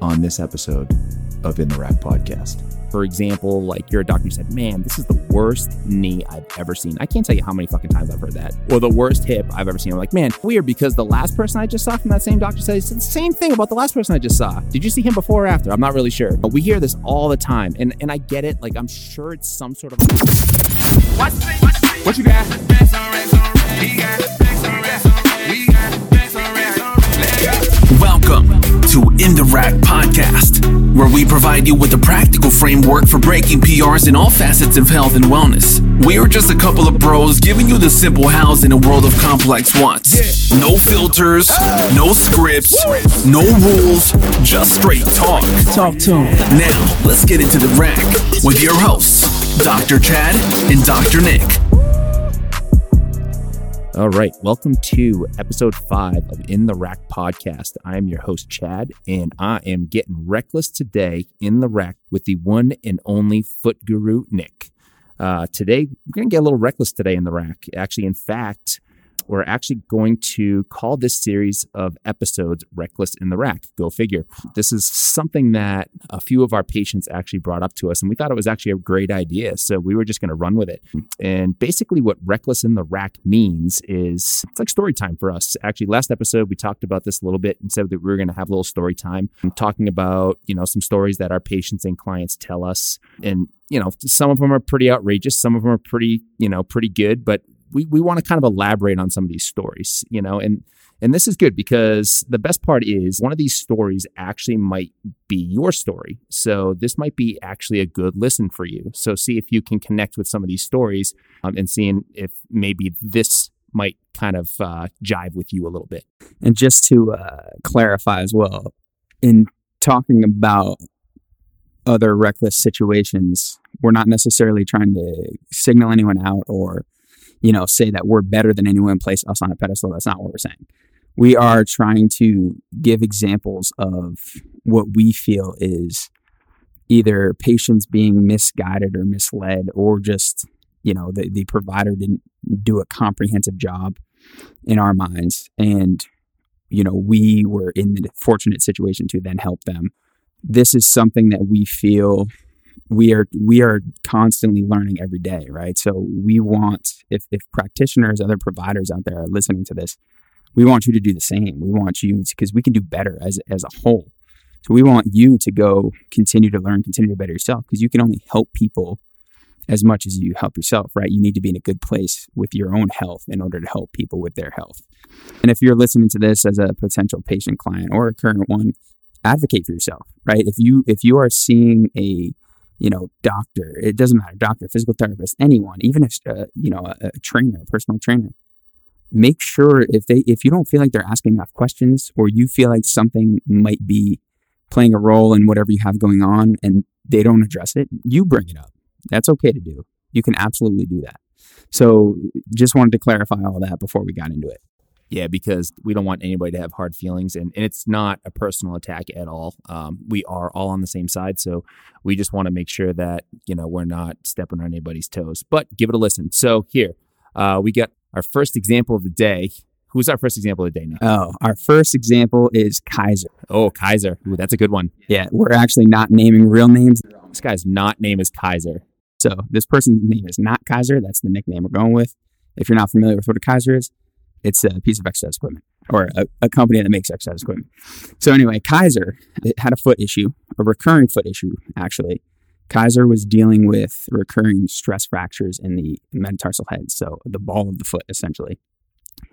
on this episode of In the Rack podcast. For example, like you're a doctor, you said, man, this is the worst knee I've ever seen. I can't tell you how many fucking times I've heard that. Or the worst hip I've ever seen. I'm like, man, weird because the last person I just saw from that same doctor said, said the same thing about the last person I just saw. Did you see him before or after? I'm not really sure. But we hear this all the time. And and I get it. Like I'm sure it's some sort of What you got? To In the Rack Podcast, where we provide you with a practical framework for breaking PRs in all facets of health and wellness. We are just a couple of bros giving you the simple hows in a world of complex wants. No filters, no scripts, no rules, just straight talk. talk to him. Now, let's get into the rack with your hosts, Dr. Chad and Dr. Nick. All right. Welcome to episode five of In the Rack podcast. I am your host, Chad, and I am getting reckless today in the rack with the one and only foot guru, Nick. Uh, today, we're going to get a little reckless today in the rack. Actually, in fact, we're actually going to call this series of episodes Reckless in the Rack. Go figure. This is something that a few of our patients actually brought up to us, and we thought it was actually a great idea. So we were just going to run with it. And basically, what Reckless in the Rack means is it's like story time for us. Actually, last episode, we talked about this a little bit and said that we were going to have a little story time, I'm talking about, you know, some stories that our patients and clients tell us. And you know, some of them are pretty outrageous, some of them are pretty, you know, pretty good, but we, we want to kind of elaborate on some of these stories, you know, and and this is good because the best part is one of these stories actually might be your story. So this might be actually a good listen for you. So see if you can connect with some of these stories um, and seeing if maybe this might kind of uh, jive with you a little bit. And just to uh, clarify as well, in talking about other reckless situations, we're not necessarily trying to signal anyone out or, you know, say that we're better than anyone, place us on a pedestal. That's not what we're saying. We are trying to give examples of what we feel is either patients being misguided or misled or just, you know, the, the provider didn't do a comprehensive job in our minds. And, you know, we were in the fortunate situation to then help them. This is something that we feel we are we are constantly learning every day, right? So we want if if practitioners, other providers out there are listening to this, we want you to do the same. We want you because we can do better as as a whole. So we want you to go continue to learn, continue to better yourself because you can only help people as much as you help yourself, right? You need to be in a good place with your own health in order to help people with their health. And if you're listening to this as a potential patient client or a current one, advocate for yourself, right? If you if you are seeing a you know doctor, it doesn't matter, doctor, physical therapist, anyone, even if uh, you know a, a trainer, a personal trainer, make sure if they if you don't feel like they're asking enough questions or you feel like something might be playing a role in whatever you have going on and they don't address it, you bring it up. That's okay to do. You can absolutely do that. So just wanted to clarify all that before we got into it. Yeah, because we don't want anybody to have hard feelings, and, and it's not a personal attack at all. Um, we are all on the same side, so we just want to make sure that you know we're not stepping on anybody's toes. But give it a listen. So here, uh, we got our first example of the day. Who's our first example of the day now? Oh, our first example is Keiser. Oh, Keiser. Ooh, that's a good one. Yeah, we're actually not naming real names. This guy's not name is Keiser. So this person's name is not Keiser. That's the nickname we're going with. If you're not familiar with what a Keiser is, it's a piece of exercise equipment or a, a company that makes exercise equipment. So anyway, Keiser had a foot issue, a recurring foot issue, actually. Keiser was dealing with recurring stress fractures in the metatarsal head, so the ball of the foot, essentially.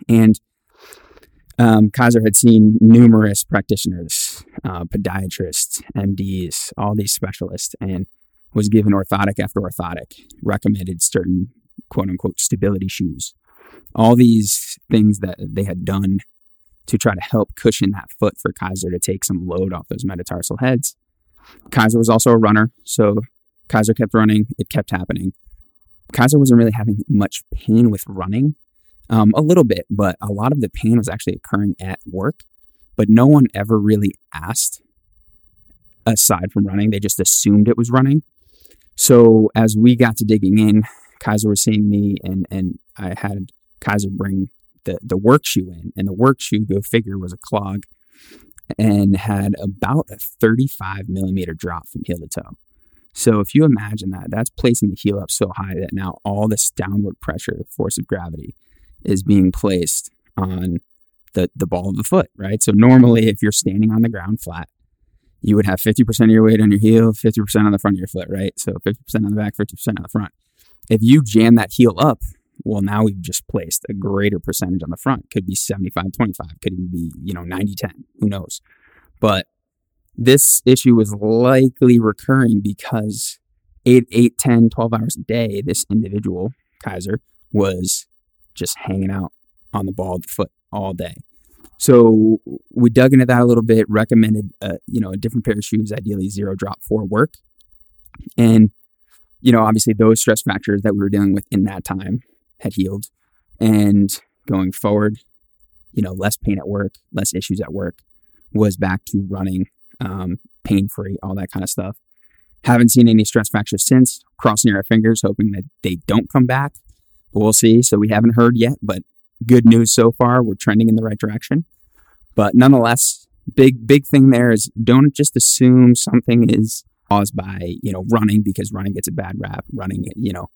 And um, Keiser had seen numerous practitioners, uh, podiatrists, MDs, all these specialists, and was given orthotic after orthotic, recommended certain quote unquote stability shoes. All these things that they had done to try to help cushion that foot for Keiser to take some load off those metatarsal heads. Keiser was also a runner, so Keiser kept running. It kept happening. Keiser wasn't really having much pain with running, um, a little bit, but a lot of the pain was actually occurring at work. But no one ever really asked aside from running. They just assumed it was running. So as we got to digging in, Keiser was seeing me, and and I had Keiser bring the the work shoe in, and the work shoe, go figure, was a clog. and had about a 35 millimeter drop from heel to toe. So if you imagine that, that's placing the heel up so high that now all this downward pressure, force of gravity, is being placed on the, the ball of the foot, right? So normally if you're standing on the ground flat, you would have 50% of your weight on your heel, 50% on the front of your foot, right? So 50% on the back, 50% on the front. If you jam that heel up, well, now we've just placed a greater percentage on the front. Could be 75 25, could even be, you know, 90 10, who knows? But this issue was likely recurring because 8, 8, 10, 12 hours a day, this individual, Keiser, was just hanging out on the ball of the foot all day. So we dug into that a little bit, recommended, uh, you know, a different pair of shoes, ideally zero drop for work. And, you know, obviously those stress fractures that we were dealing with in that time had healed. And going forward, you know, less pain at work, less issues at work, was back to running um, pain free, all that kind of stuff. Haven't seen any stress fractures since. Crossing our fingers, hoping that they don't come back. But we'll see. So we haven't heard yet, but good news so far. We're trending in the right direction. But nonetheless, big big thing there is don't just assume something is caused by you know running because running gets a bad rap. Running, you know,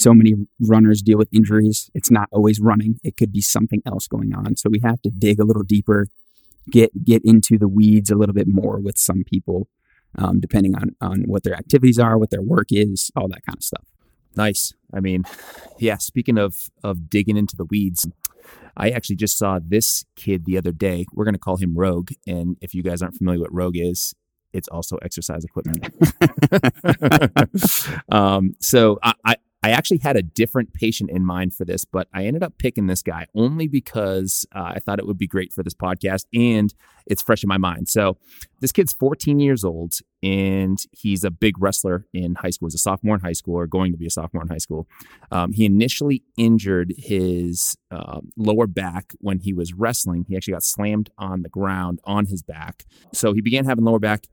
so many runners deal with injuries. It's not always running. It could be something else going on. So we have to dig a little deeper, get get into the weeds a little bit more with some people, um, depending on on what their activities are, what their work is, all that kind of stuff. Nice. I mean, yeah, speaking of of digging into the weeds, I actually just saw this kid the other day. We're going to call him Rogue, and if you guys aren't familiar with Rogue is, it's also exercise equipment. um, so I, I I actually had a different patient in mind for this, but I ended up picking this guy only because uh, I thought it would be great for this podcast and it's fresh in my mind. So, this kid's 14 years old and he's a big wrestler in high school. He's a sophomore in high school or going to be a sophomore in high school. Um, he initially injured his uh, lower back when he was wrestling. He actually got slammed on the ground on his back. So, he began having lower back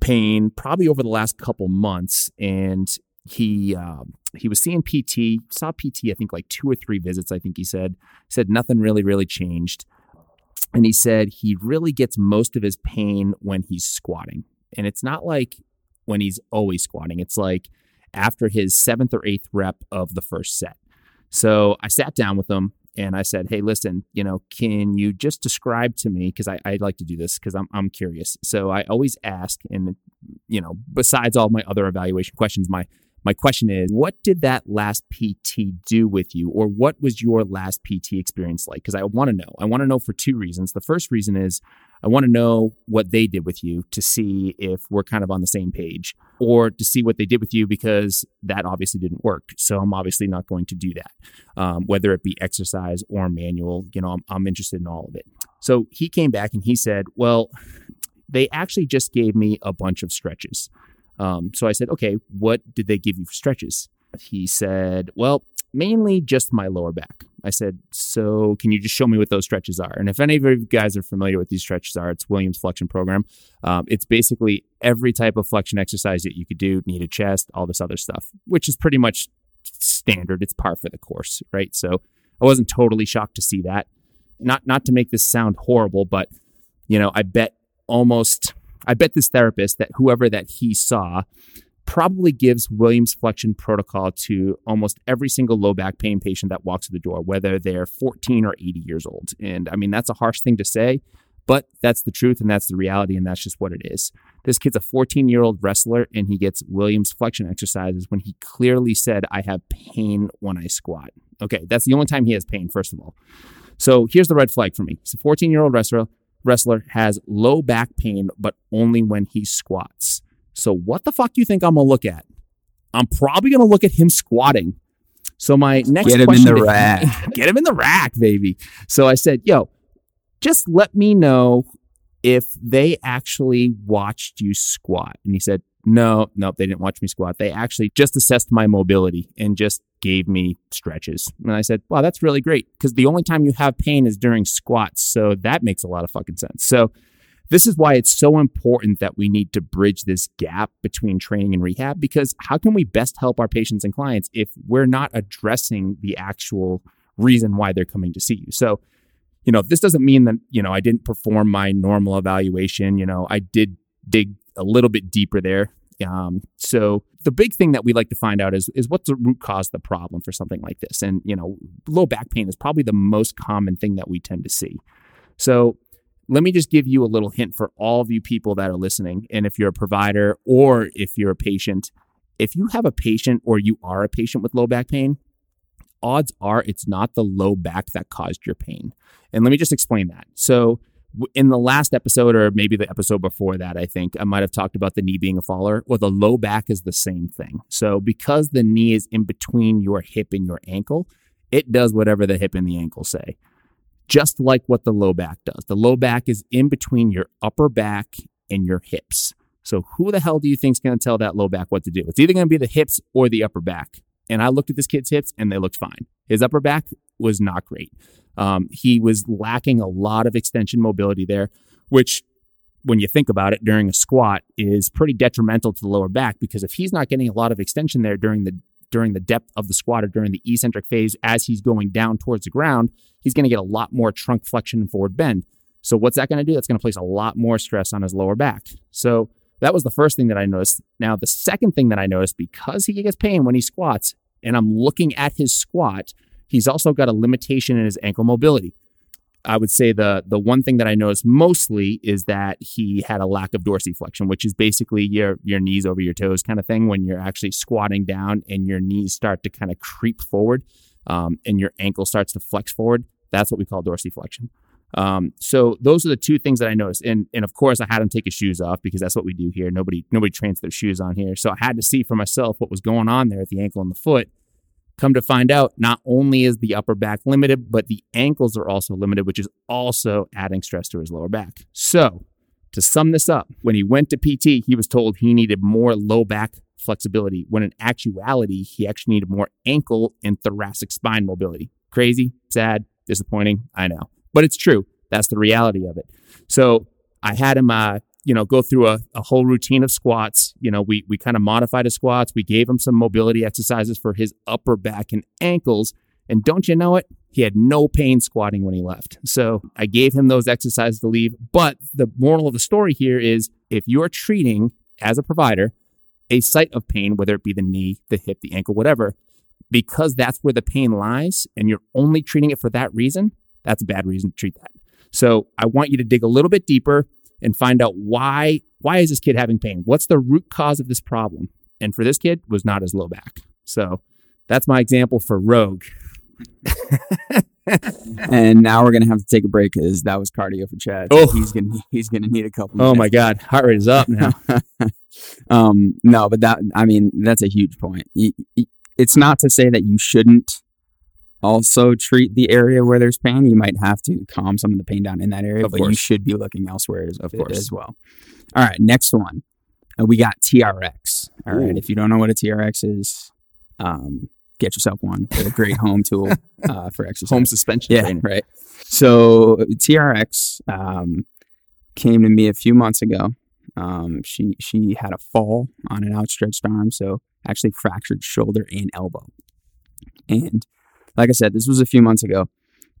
pain probably over the last couple months and he um, he was seeing PT, saw PT, I think like two or three visits, I think he said. Said nothing really, really changed. And he said he really gets most of his pain when he's squatting. And it's not like when he's always squatting, it's like after his seventh or eighth rep of the first set. So I sat down with him and I said, Hey, listen, you know, can you just describe to me? Because I, I like to do this because I'm, I'm curious. So I always ask, and, you know, besides all my other evaluation questions, my my question is, what did that last PT do with you, or what was your last PT experience like? Because I want to know. I want to know for two reasons. The first reason is I want to know what they did with you to see if we're kind of on the same page, or to see what they did with you because that obviously didn't work. So I'm obviously not going to do that, um, whether it be exercise or manual. You know, I'm, I'm interested in all of it. So he came back and he said, well, they actually just gave me a bunch of stretches. Um, so I said, okay, what did they give you for stretches? He said, well, mainly just my lower back. I said, so can you just show me what those stretches are? And if any of you guys are familiar with these stretches are, it's Williams flexion program. Um, it's basically every type of flexion exercise that you could do, knee to chest, all this other stuff, which is pretty much standard. It's par for the course, right? So I wasn't totally shocked to see that. Not not to make this sound horrible, but you know, I bet almost I bet this therapist that whoever that he saw probably gives Williams flexion protocol to almost every single low back pain patient that walks through the door, whether they're 14 or 80 years old. And I mean, that's a harsh thing to say, but that's the truth and that's the reality, and that's just what it is. This kid's a 14 year old wrestler and he gets Williams flexion exercises when he clearly said, I have pain when I squat. Okay, that's the only time he has pain, first of all. So here's the red flag for me. He's a 14 year old wrestler wrestler has low back pain, but only when he squats. So what the fuck do you think I'm gonna look at? I'm probably gonna look at him squatting. So my next Get him in the rack. get him in the rack, baby. So I said, yo, just let me know if they actually watched you squat. And he said, no, nope, they didn't watch me squat. They actually just assessed my mobility and just gave me stretches. And I said, wow, that's really great because the only time you have pain is during squats. So that makes a lot of fucking sense. So this is why it's so important that we need to bridge this gap between training and rehab because how can we best help our patients and clients if we're not addressing the actual reason why they're coming to see you? So, you know, this doesn't mean that, you know, I didn't perform my normal evaluation. You know, I did dig a little bit deeper there. Um, so the big thing that we like to find out is is what's the root cause of the problem for something like this. And you know, low back pain is probably the most common thing that we tend to see. So let me just give you a little hint for all of you people that are listening. And if you're a provider or if you're a patient, if you have a patient or you are a patient with low back pain, odds are it's not the low back that caused your pain. And let me just explain that. So in the last episode, or maybe the episode before that, I think I might have talked about the knee being a faller. Well, the low back is the same thing. So, because the knee is in between your hip and your ankle, it does whatever the hip and the ankle say, just like what the low back does. The low back is in between your upper back and your hips. So, who the hell do you think is going to tell that low back what to do? It's either going to be the hips or the upper back. And I looked at this kid's hips and they looked fine. His upper back was not great. Um, he was lacking a lot of extension mobility there, which, when you think about it, during a squat is pretty detrimental to the lower back because if he's not getting a lot of extension there during the during the depth of the squat or during the eccentric phase as he's going down towards the ground, he's going to get a lot more trunk flexion and forward bend. So what's that going to do? That's going to place a lot more stress on his lower back. So that was the first thing that I noticed. Now, the second thing that I noticed because he gets pain when he squats, and I'm looking at his squat, He's also got a limitation in his ankle mobility. I would say the the one thing that I noticed mostly is that he had a lack of dorsiflexion, which is basically your your knees over your toes kind of thing when you're actually squatting down and your knees start to kind of creep forward um, and your ankle starts to flex forward. That's what we call dorsiflexion. Um, so those are the two things that I noticed, and and of course I had him take his shoes off because that's what we do here. Nobody nobody trains their shoes on here, so I had to see for myself what was going on there at the ankle and the foot. Come to find out, not only is the upper back limited, but the ankles are also limited, which is also adding stress to his lower back. So, to sum this up, when he went to PT, he was told he needed more low back flexibility, when in actuality, he actually needed more ankle and thoracic spine mobility. Crazy, sad, disappointing, I know. But it's true. That's the reality of it. So, I had him uh, you know, go through a, a whole routine of squats. You know, we we kind of modified his squats. We gave him some mobility exercises for his upper back and ankles. And don't you know it? He had no pain squatting when he left. So I gave him those exercises to leave. But the moral of the story here is if you're treating as a provider a site of pain, whether it be the knee, the hip, the ankle, whatever, because that's where the pain lies and you're only treating it for that reason, that's a bad reason to treat that. So I want you to dig a little bit deeper and find out why why is this kid having pain? What's the root cause of this problem? And for this kid was not his low back. So that's my example for Rogue. and now we're gonna have to take a break because that was cardio for Chad. So oh, he's gonna he's gonna need a couple. Oh my god, heart rate is up now. um, no, but that I mean that's a huge point. It's not to say that you shouldn't also treat the area where there's pain. You might have to calm some of the pain down in that area, of but course. you should be looking elsewhere as, of course. as well. All right, next one. Uh, we got TRX. All right, Ooh. if you don't know what a TRX is, um, get yourself one. It's a great home tool uh, for exercise. Home suspension. Yeah, training. right. So TRX um, came to me a few months ago. Um, she she had a fall on an outstretched arm, so actually fractured shoulder and elbow, and like I said, this was a few months ago,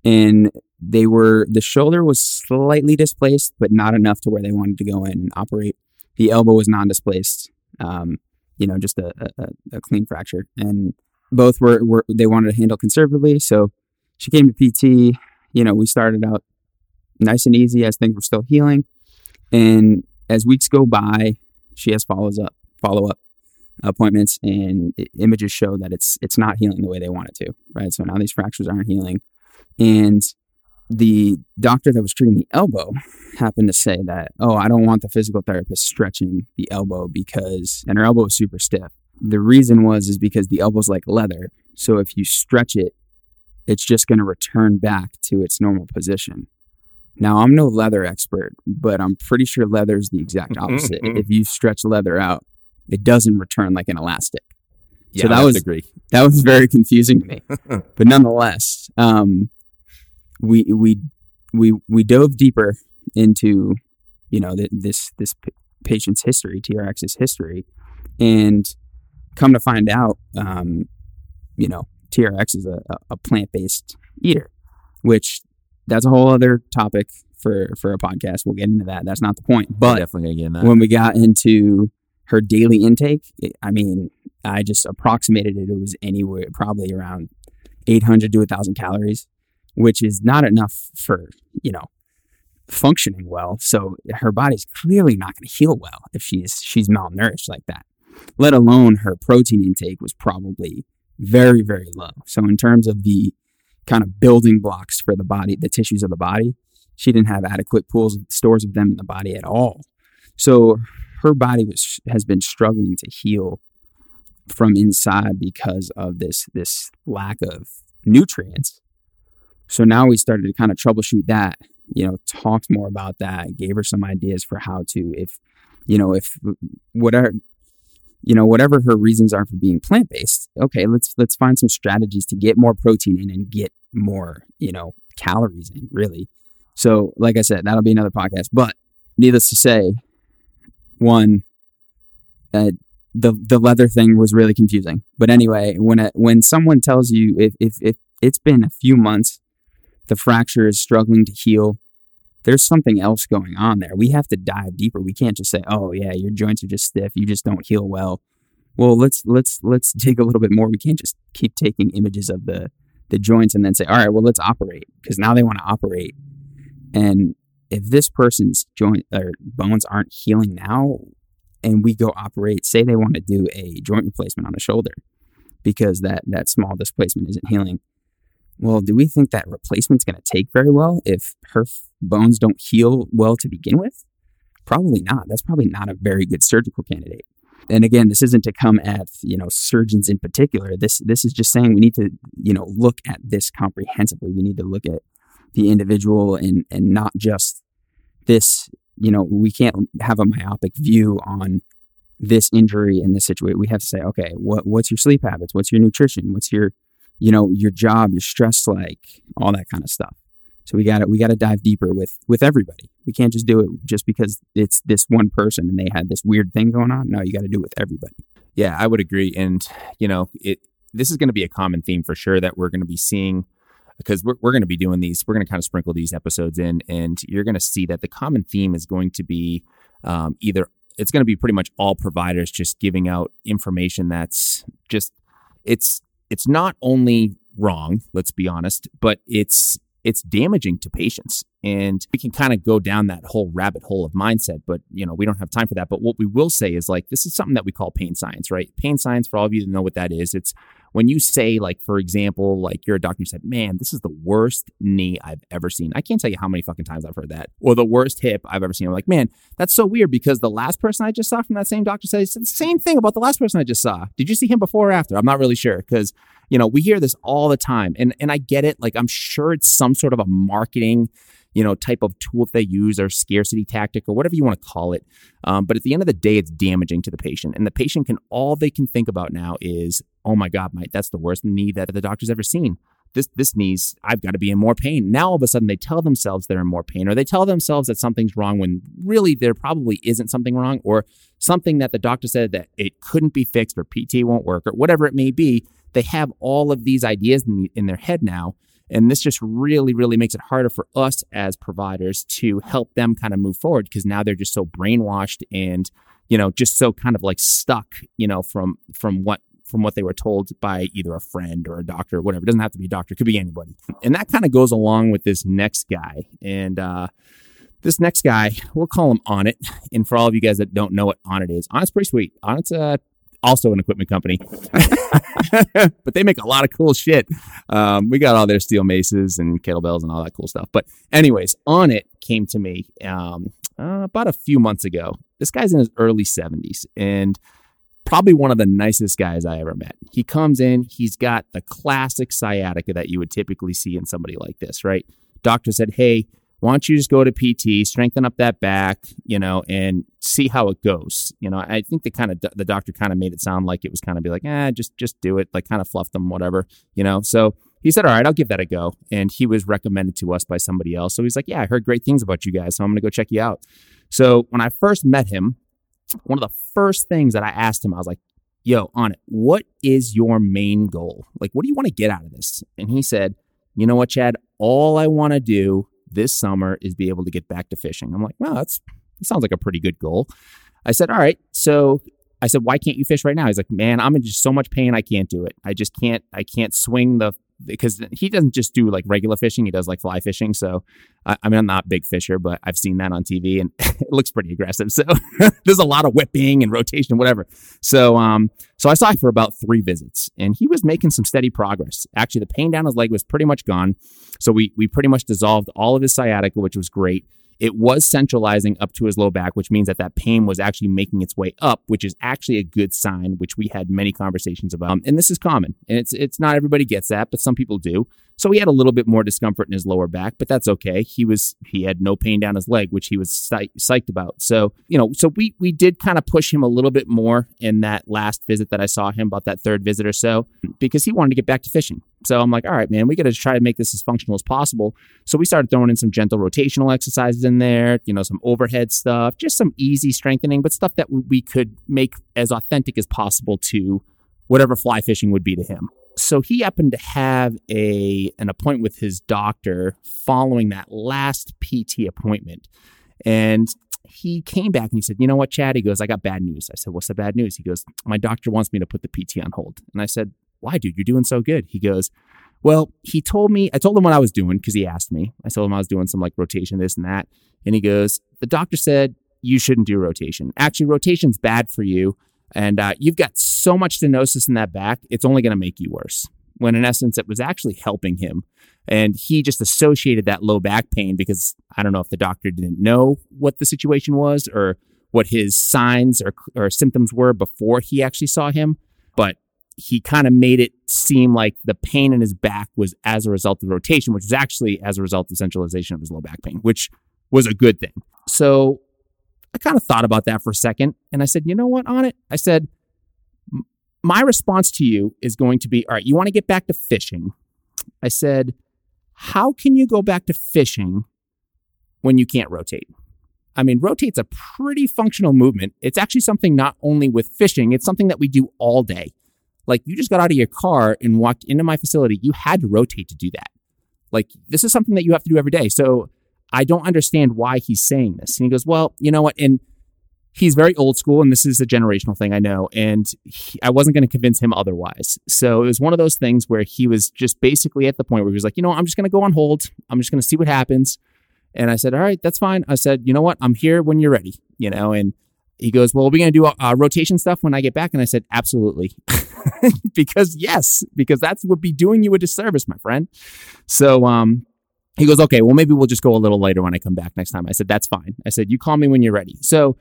and they were the shoulder was slightly displaced, but not enough to where they wanted to go in and operate. The elbow was non-displaced, um, you know, just a, a, a, clean fracture, and both were, were they wanted to handle conservatively. So she came to PT. You know, we started out nice and easy as things were still healing, and as weeks go by, she has follows up follow up appointments and images show that it's it's not healing the way they want it to right? So now these fractures aren't healing. And the doctor that was treating the elbow happened to say that oh i don't want the physical therapist stretching the elbow because and her elbow is super stiff. The reason was is because the elbow's like leather. So if you stretch it it's just going to return back to its normal position. Now i'm no leather expert but i'm pretty sure leather is the exact opposite. If you stretch leather out it doesn't return like an elastic. Yeah, so that was agree. that was very confusing to me. but nonetheless, um, we we we we dove deeper into you know the, this this patient's history, TRX's history, and come to find out, um, you know, TRX is a, a plant based eater, which that's a whole other topic for for a podcast. We'll get into that. That's not the point. But definitely gonna get that. when we got into her daily intake, I mean, I just approximated it. It was anywhere probably around 800 to 1,000 calories, which is not enough for, you know, functioning well. So her body's clearly not going to heal well if she's she's malnourished like that. Let alone her protein intake was probably very very low. So in terms of the kind of building blocks for the body, the tissues of the body, she didn't have adequate pools of stores of them in the body at all. So her body was has been struggling to heal from inside because of this this lack of nutrients. So now we started to kind of troubleshoot that, you know, talked more about that, gave her some ideas for how to if you know, if whatever you know, whatever her reasons are for being plant-based, okay, let's let's find some strategies to get more protein in and get more, you know, calories in, really. So, like I said, that'll be another podcast, but needless to say, one uh, the the leather thing was really confusing. But anyway, when when someone tells you if, if if it's been a few months, the fracture is struggling to heal, there's something else going on there. We have to dive deeper. We can't just say, "Oh yeah, your joints are just stiff. You just don't heal well." Well, let's let's let's dig a little bit more. We can't just keep taking images of the the joints and then say, "All right, well, let's operate," because now they want to operate. And if this person's joint or bones aren't healing now, and we go operate, say they want to do a joint replacement on the shoulder because that that small displacement isn't healing. Well, do we think that replacement's going to take very well if her bones don't heal well to begin with? Probably not. That's probably not a very good surgical candidate. And again, this isn't to come at you know surgeons in particular. This this is just saying we need to you know look at this comprehensively. We need to look at the individual and and not just this you know, we can't have a myopic view on this injury and this situation. We have to say, okay, what what's your sleep habits? What's your nutrition? What's your, you know, your job, your stress like, all that kind of stuff. So we got to we got to dive deeper with with everybody. We can't just do it just because it's this one person and they had this weird thing going on. No, you got to do it with everybody. Yeah, I would agree. And you know, it this is going to be a common theme for sure that we're going to be seeing because we're, we're going to be doing these. We're going to kind of sprinkle these episodes in, and you're going to see that the common theme is going to be um, either it's going to be pretty much all providers just giving out information that's just it's it's not only wrong. Let's be honest, but it's it's damaging to patients and we can kind of go down that whole rabbit hole of mindset but you know we don't have time for that but what we will say is like this is something that we call pain science right pain science for all of you to know what that is it's when you say like for example like you're a doctor you said man this is the worst knee i've ever seen. I can't tell you how many fucking times i've heard that or the worst hip i've ever seen. I'm like man that's so weird because the last person i just saw from that same doctor said, said the same thing about the last person i just saw. Did you see him before or after? I'm not really sure because you know we hear this all the time and and i get it. Like i'm sure it's some sort of a marketing you know type of tool that they use or scarcity tactic or whatever you want to call it um, but at the end of the day it's damaging to the patient and the patient can all they can think about now is oh my god mate that's the worst knee that the doctor's ever seen this this knee's I've got to be in more pain. Now all of a sudden they tell themselves they're in more pain, or they tell themselves that something's wrong when really there probably isn't something wrong, or something that the doctor said that it couldn't be fixed, or PT won't work, or whatever it may be. They have all of these ideas in, in their head now, and this just really, really makes it harder for us as providers to help them kind of move forward because now they're just so brainwashed and you know just so kind of like stuck, you know, from from what from what they were told by either a friend or a doctor or whatever. It doesn't have to be a doctor, it could be anybody. And that kind of goes along with this next guy. And uh, this next guy, we'll call him Onnit. And for all of you guys that don't know what Onnit is, Onnit's pretty sweet. Onnit's uh, also an equipment company, but they make a lot of cool shit. Um, we got all their steel maces and kettlebells and all that cool stuff. But anyways, Onnit came to me um, uh, about a few months ago. This guy's in his early 70s and probably one of the nicest guys I ever met. He comes in, he's got the classic sciatica that you would typically see in somebody like this, right? Doctor said, Hey, why don't you just go to PT, strengthen up that back, you know, and see how it goes. You know, I think the kind of the doctor kind of made it sound like it was kind of be like, eh, just just do it, like kind of fluff them, whatever, you know. So he said, all right, I'll give that a go. And he was recommended to us by somebody else. So he's like, yeah, I heard great things about you guys, so I'm gonna go check you out. So when I first met him, one of the first things that I asked him, I was like, yo, Onnit, what is your main goal? Like, what do you want to get out of this? And he said, you know what, Chad? All I want to do this summer is be able to get back to fishing. I'm like, well, that's that sounds like a pretty good goal. I said, all right. So I said, why can't you fish right now? He's like, man, I'm in just so much pain. I can't do it. I just can't, I can't swing the, because he doesn't just do like regular fishing. He does like fly fishing. So, I, I mean, I'm not a big fisher, but I've seen that on TV and it looks pretty aggressive. So there's a lot of whipping and rotation, whatever. So, um, so I saw him for about three visits and he was making some steady progress. Actually, the pain down his leg was pretty much gone. So we, we pretty much dissolved all of his sciatica, which was great it was centralizing up to his low back, which means that that pain was actually making its way up, which is actually a good sign, which we had many conversations about. Um, and this is common, and it's it's not everybody gets that, but some people do. So he had a little bit more discomfort in his lower back, but that's okay. He was he had no pain down his leg, which he was psych- psyched about. So you know, so we we did kind of push him a little bit more in that last visit that I saw him, about that third visit or so, because he wanted to get back to fishing. So I'm like, all right, man, we got to try to make this as functional as possible. So we started throwing in some gentle rotational exercises in there, you know, some overhead stuff, just some easy strengthening, but stuff that we could make as authentic as possible to whatever fly fishing would be to him. So he happened to have a an appointment with his doctor following that last PT appointment. And he came back and he said, You know what, Chad? He goes, I got bad news. I said, What's the bad news? He goes, My doctor wants me to put the PT on hold. And I said, Why, dude? You're doing so good. He goes, Well, he told me, I told him what I was doing because he asked me. I told him I was doing some like rotation, this and that. And he goes, The doctor said, You shouldn't do rotation. Actually, rotation's bad for you. And uh, you've got so much stenosis in that back, it's only going to make you worse. When in essence, it was actually helping him. And he just associated that low back pain because I don't know if the doctor didn't know what the situation was or what his signs or, or symptoms were before he actually saw him. But he kind of made it seem like the pain in his back was as a result of rotation, which was actually as a result of centralization of his low back pain, which was a good thing. So I kind of thought about that for a second and I said, you know what, Onnit? I said, my response to you is going to be, all right, you want to get back to fishing. I said, how can you go back to fishing when you can't rotate? I mean, rotate's a pretty functional movement. It's actually something not only with fishing, it's something that we do all day. Like you just got out of your car and walked into my facility, you had to rotate to do that. Like this is something that you have to do every day. So I don't understand why he's saying this. And he goes, well, you know what? And he's very old school and this is a generational thing i know and he, i wasn't going to convince him otherwise so it was one of those things where he was just basically at the point where he was like you know i'm just going to go on hold i'm just going to see what happens and i said all right that's fine i said you know what i'm here when you're ready you know and he goes well are we going to do uh, rotation stuff when i get back and i said absolutely because yes because that's would be doing you a disservice my friend so um he goes, okay, well, maybe we'll just go a little later when I come back next time. I said, that's fine. I said, you call me when you're ready. So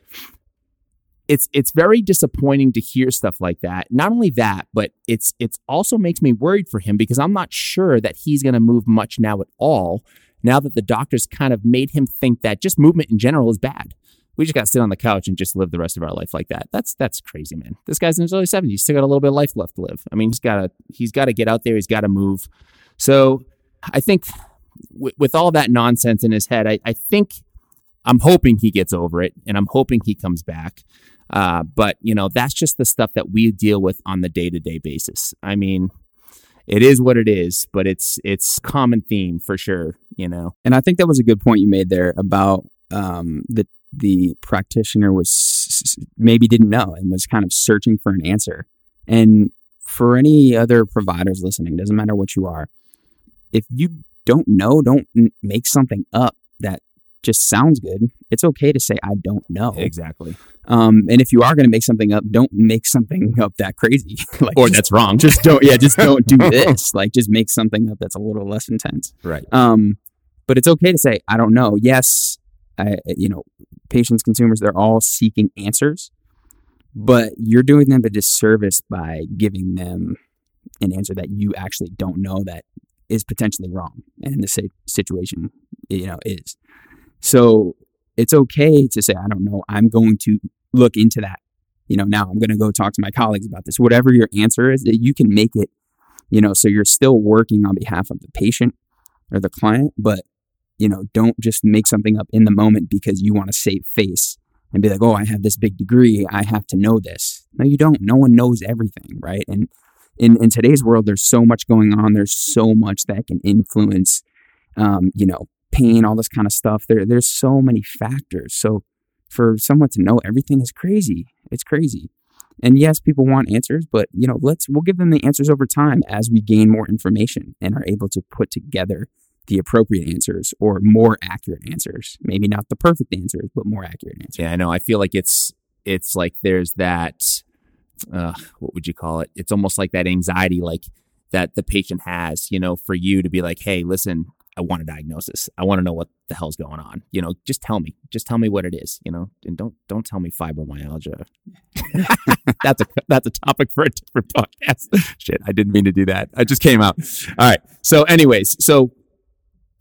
it's it's very disappointing to hear stuff like that. Not only that, but it's it's also makes me worried for him because I'm not sure that he's going to move much now at all. Now that the doctors kind of made him think that just movement in general is bad. We just got to sit on the couch and just live the rest of our life like that. That's that's crazy, man. This guy's in his early 70s. He's still got a little bit of life left to live. I mean, he's got to he's got to get out there. He's got to move. So I think w- with all that nonsense in his head, I, I think I'm hoping he gets over it and I'm hoping he comes back. Uh, but you know, that's just the stuff that we deal with on the day to day basis. I mean, it is what it is, but it's it's common theme for sure. You know, and I think that was a good point you made there about um, the the practitioner was maybe didn't know and was kind of searching for an answer. And for any other providers listening, doesn't matter what you are, if you don't know, don't make something up that just sounds good. It's okay to say I don't know. Exactly. Um, and if you are going to make something up, don't make something up that crazy. like, or just, that's wrong. Just don't. Yeah, just don't do this. Like, just make something up that's a little less intense. Right. Um, but it's okay to say I don't know. Yes, I, you know, patients, consumers, they're all seeking answers, but you're doing them a disservice by giving them an answer that you actually don't know that is potentially wrong and in this situation you know is. So it's okay to say i don't know. I'm going to look into that. You know now i'm going to go talk to my colleagues about this. Whatever your answer is you can make it you know so you're still working on behalf of the patient or the client but you know don't just make something up in the moment because you want to save face and be like oh i have this big degree i have to know this no you don't no one knows everything right and in, in today's world, there's so much going on. There's so much that can influence, um, you know, pain, all this kind of stuff. There, there's so many factors. So for someone to know everything is crazy. It's crazy. And yes, people want answers, but you know, let's we'll give them the answers over time as we gain more information and are able to put together the appropriate answers or more accurate answers. Maybe not the perfect answers, but more accurate answers. Yeah, I know. I feel like it's it's like there's that uh, what would you call it? It's almost like that anxiety, like that the patient has, you know, for you to be like, hey, listen, I want a diagnosis. I want to know what the hell's going on. You know, just tell me. Just tell me what it is. You know, and don't don't tell me fibromyalgia. that's a that's a topic for a different podcast. Shit, I didn't mean to do that. I just came out. All right. So, anyways, so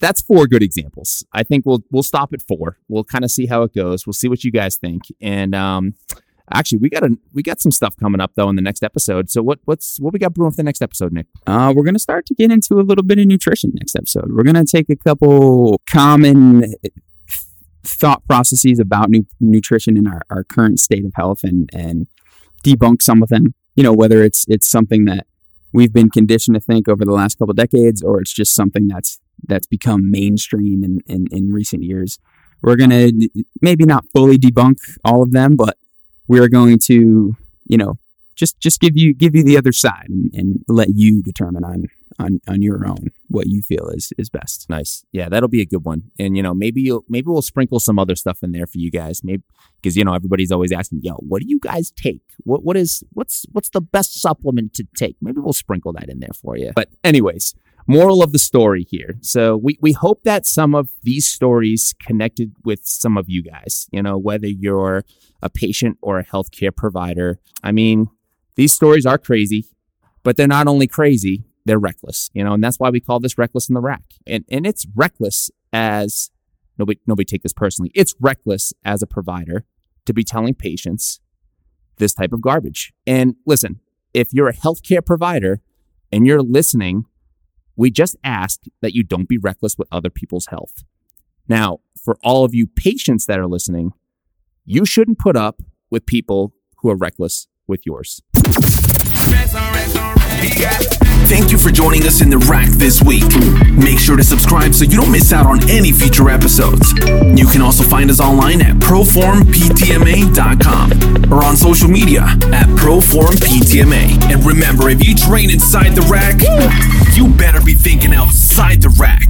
that's four good examples. I think we'll we'll stop at four. We'll kind of see how it goes. We'll see what you guys think. And um, actually, we got a we got some stuff coming up though in the next episode. So what what's what we got brewing for the next episode, Nick? Uh, we're gonna start to get into a little bit of nutrition next episode. We're gonna take a couple common thought processes about nu- nutrition in our, our current state of health and and debunk some of them. You know, whether it's it's something that we've been conditioned to think over the last couple decades, or it's just something that's that's become mainstream in, in, in recent years. We're going to maybe not fully debunk all of them, but we're going to, you know, just just give you give you the other side and, and let you determine on on on your own what you feel is is best. Nice. Yeah, that'll be a good one. And you know, maybe you'll maybe we'll sprinkle some other stuff in there for you guys. Maybe because you know everybody's always asking, "Yo, what do you guys take? What what is what's what's the best supplement to take?" Maybe we'll sprinkle that in there for you. But anyways, moral of the story here. So we, we hope that some of these stories connected with some of you guys, you know, whether you're a patient or a healthcare provider. I mean, these stories are crazy, but they're not only crazy, they're reckless, you know, and that's why we call this reckless in the rack. And, and it's reckless as nobody, nobody take this personally. It's reckless as a provider to be telling patients this type of garbage. And listen, if you're a healthcare provider and you're listening we just ask that you don't be reckless with other people's health. Now, for all of you patients that are listening, you shouldn't put up with people who are reckless with yours. Thank you for joining us in the rack this week. Make sure to subscribe so you don't miss out on any future episodes. You can also find us online at proformptma.com or on social media at proformptma. And remember, if you train inside the rack, you better be thinking outside the rack.